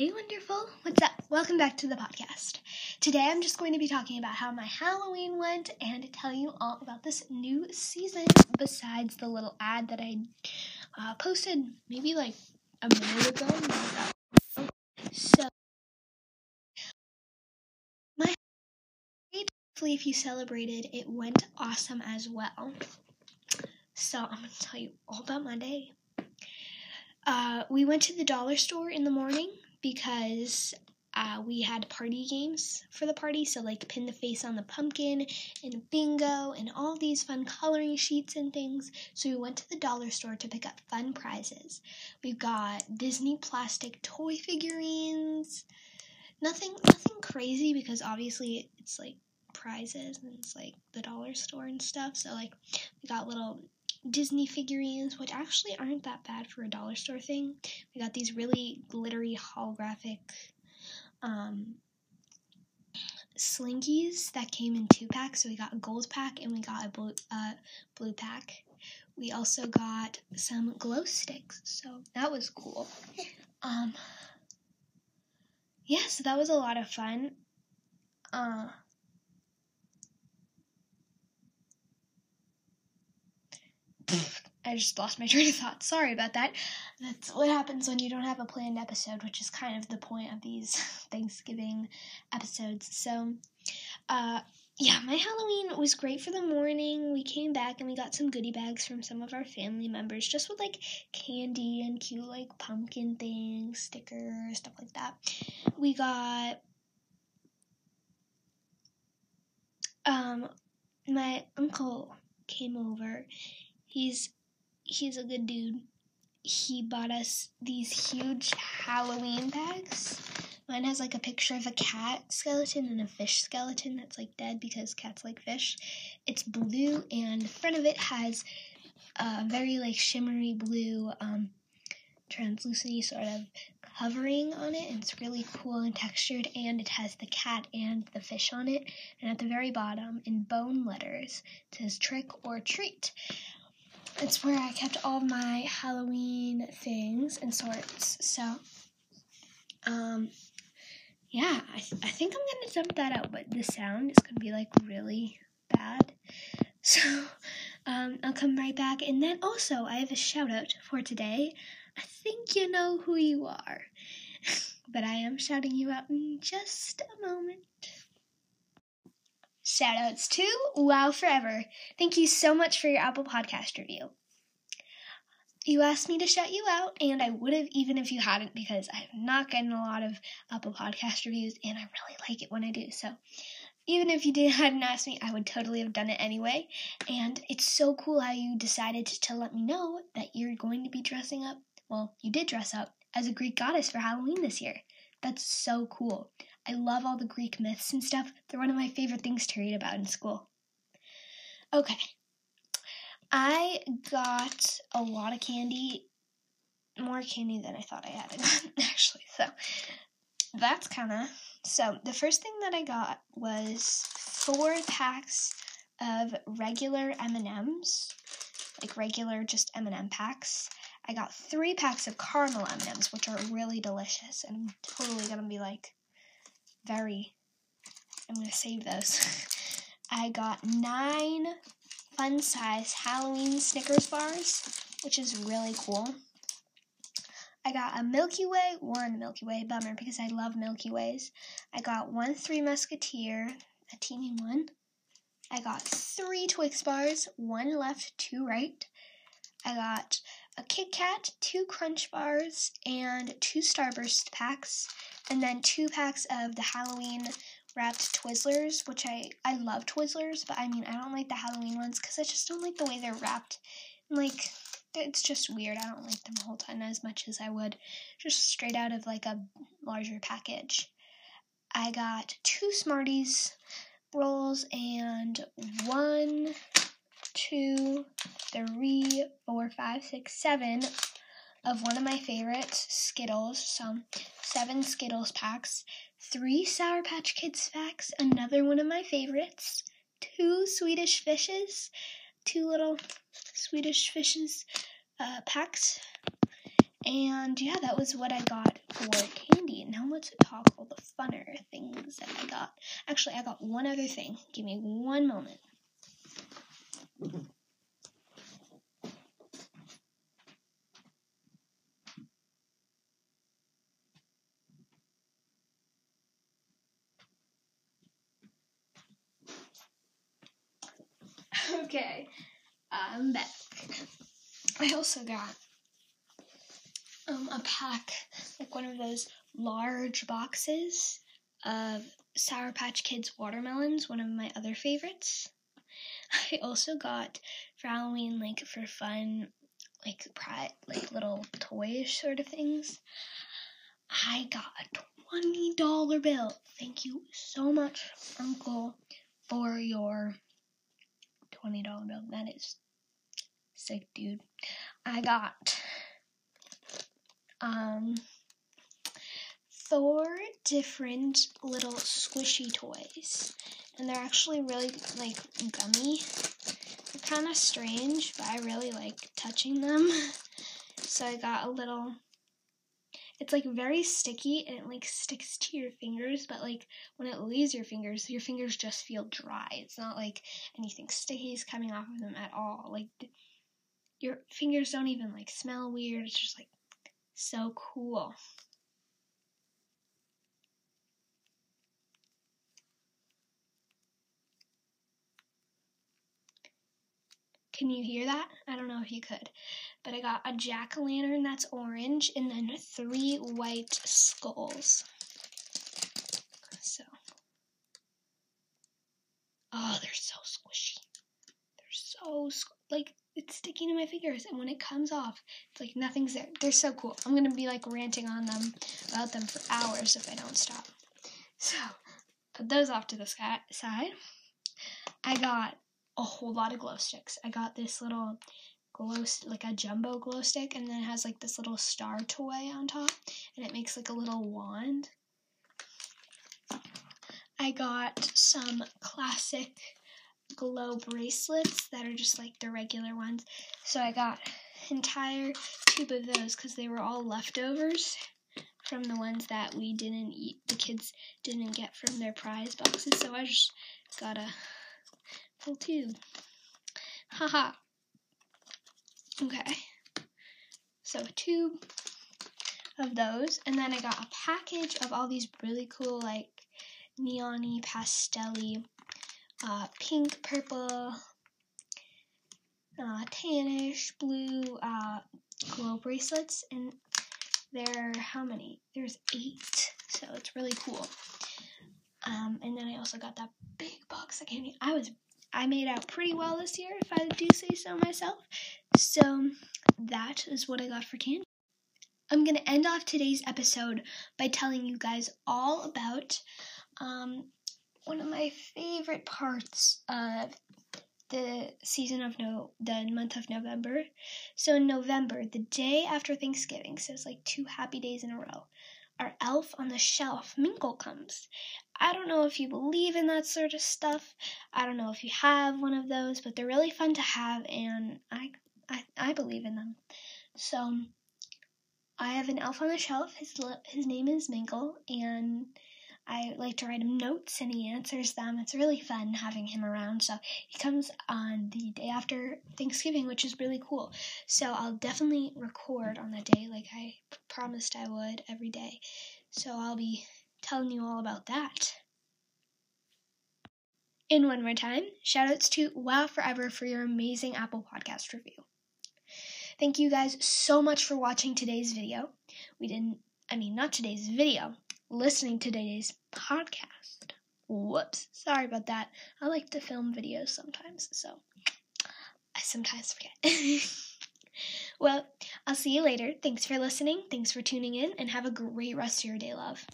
Hey, wonderful. What's up? Welcome back to the podcast. Today I'm just going to be talking about how my Halloween went and tell you all about this new season besides the little ad that I uh, posted maybe like a minute ago. So, my hopefully, if you celebrated, it went awesome as well. So, I'm going to tell you all about Monday. Uh, we went to the dollar store in the morning because uh, we had party games for the party. So, like, pin the face on the pumpkin and bingo and all these fun coloring sheets and things. So, we went to the dollar store to pick up fun prizes. We got Disney plastic toy figurines. Nothing, nothing crazy because obviously it's like prizes and it's like the dollar store and stuff. So, like, we got little Disney figurines, which actually aren't that bad for a dollar store thing. We got these really glittery holographic um, slinkies that came in two packs. So we got a gold pack and we got a blue, uh, blue pack. We also got some glow sticks, so that was cool. Um, yeah, so that was a lot of fun. Uh, I just lost my train of thought. Sorry about that. That's what happens when you don't have a planned episode, which is kind of the point of these Thanksgiving episodes. So, uh, yeah, my Halloween was great for the morning. We came back and we got some goodie bags from some of our family members, just with like candy and cute like pumpkin things, stickers, stuff like that. We got um my uncle came over. He's he's a good dude. He bought us these huge Halloween bags. Mine has like a picture of a cat skeleton and a fish skeleton that's like dead because cats like fish. It's blue and the front of it has a very like shimmery blue um sort of covering on it it's really cool and textured and it has the cat and the fish on it and at the very bottom in bone letters it says trick or treat it's where I kept all my Halloween things and sorts. So, um, yeah, I, th- I think I'm gonna dump that out, but the sound is gonna be like really bad. So, um, I'll come right back. And then also, I have a shout out for today. I think you know who you are, but I am shouting you out in just a moment. Shoutouts to Wow Forever. Thank you so much for your Apple Podcast review. You asked me to shout you out, and I would have even if you hadn't, because I've not gotten a lot of Apple Podcast reviews, and I really like it when I do. So, even if you did, hadn't asked me, I would totally have done it anyway. And it's so cool how you decided to let me know that you're going to be dressing up. Well, you did dress up as a Greek goddess for Halloween this year. That's so cool. I love all the Greek myths and stuff. They're one of my favorite things to read about in school. Okay. I got a lot of candy, more candy than I thought I had actually. So that's kind of so. The first thing that I got was four packs of regular M and M's, like regular just M and M packs. I got three packs of caramel M and M's, which are really delicious, and I'm totally gonna be like very. I'm to save those. I got nine fun size Halloween Snickers bars, which is really cool. I got a Milky Way, one Milky Way, bummer because I love Milky Ways. I got one Three Musketeer, a teeny one. I got three Twix bars, one left, two right. I got a Kit Kat, two Crunch bars, and two Starburst packs, and then two packs of the Halloween wrapped Twizzlers, which I I love Twizzlers, but I mean I don't like the Halloween ones because I just don't like the way they're wrapped. Like it's just weird. I don't like them a whole ton as much as I would just straight out of like a larger package. I got two Smarties rolls and one, two, three, four, five, six, seven of one of my favorite Skittles. So, seven Skittles packs, three Sour Patch Kids packs, another one of my favorites, two Swedish fishes, two little Swedish fishes uh, packs, And yeah, that was what I got for candy. Now let's talk all the funner things that I got. Actually, I got one other thing. Give me one moment. Okay, I'm back. I also got um, a pack, like one of those large boxes of Sour Patch Kids watermelons, one of my other favorites. I also got for Halloween, like for fun, like pri- like little toys sort of things. I got a twenty dollar bill. Thank you so much, Uncle, for your twenty dollar bill. That is sick, dude. I got um four different little squishy toys, and they're actually really like gummy. They're kind of strange, but I really like touching them. So I got a little it's like very sticky and it like sticks to your fingers, but like when it leaves your fingers, your fingers just feel dry. It's not like anything sticky is coming off of them at all. Like your fingers don't even like smell weird. It's just like so cool. Can you hear that? I don't know if you could. But I got a jack o' lantern that's orange and then three white skulls. So. Oh, they're so squishy. They're so, like, it's sticking to my fingers. And when it comes off, it's like nothing's there. They're so cool. I'm going to be like ranting on them about them for hours if I don't stop. So, put those off to the side. I got a whole lot of glow sticks. I got this little glow like a jumbo glow stick and then it has like this little star toy on top and it makes like a little wand. I got some classic glow bracelets that are just like the regular ones. So I got entire tube of those because they were all leftovers from the ones that we didn't eat, the kids didn't get from their prize boxes. So I just got a full tube. Haha. okay. So tube of those, and then I got a package of all these really cool, like neony, pastelly, uh, pink, purple, uh, tannish, blue uh, glow bracelets, and there are how many? There's eight, so it's really cool. Um, and then I also got that big box of candy. I was I made out pretty well this year, if I do say so myself. So that is what I got for candy. I'm going to end off today's episode by telling you guys all about um, one of my favorite parts of the season of no the month of November. So in November, the day after Thanksgiving, so it's like two happy days in a row our elf on the shelf, Minkle, comes. I don't know if you believe in that sort of stuff. I don't know if you have one of those, but they're really fun to have, and I, I, I believe in them. So, I have an elf on the shelf. His his name is Minkle, and I like to write him notes and he answers them. It's really fun having him around. So he comes on the day after Thanksgiving, which is really cool. So I'll definitely record on that day like I promised I would every day. So I'll be telling you all about that. And one more time, shoutouts to Wow Forever for your amazing Apple Podcast review. Thank you guys so much for watching today's video. We didn't, I mean, not today's video, listening to today's podcast. Whoops, sorry about that. I like to film videos sometimes, so I sometimes forget. well, I'll see you later. Thanks for listening, thanks for tuning in, and have a great rest of your day, love.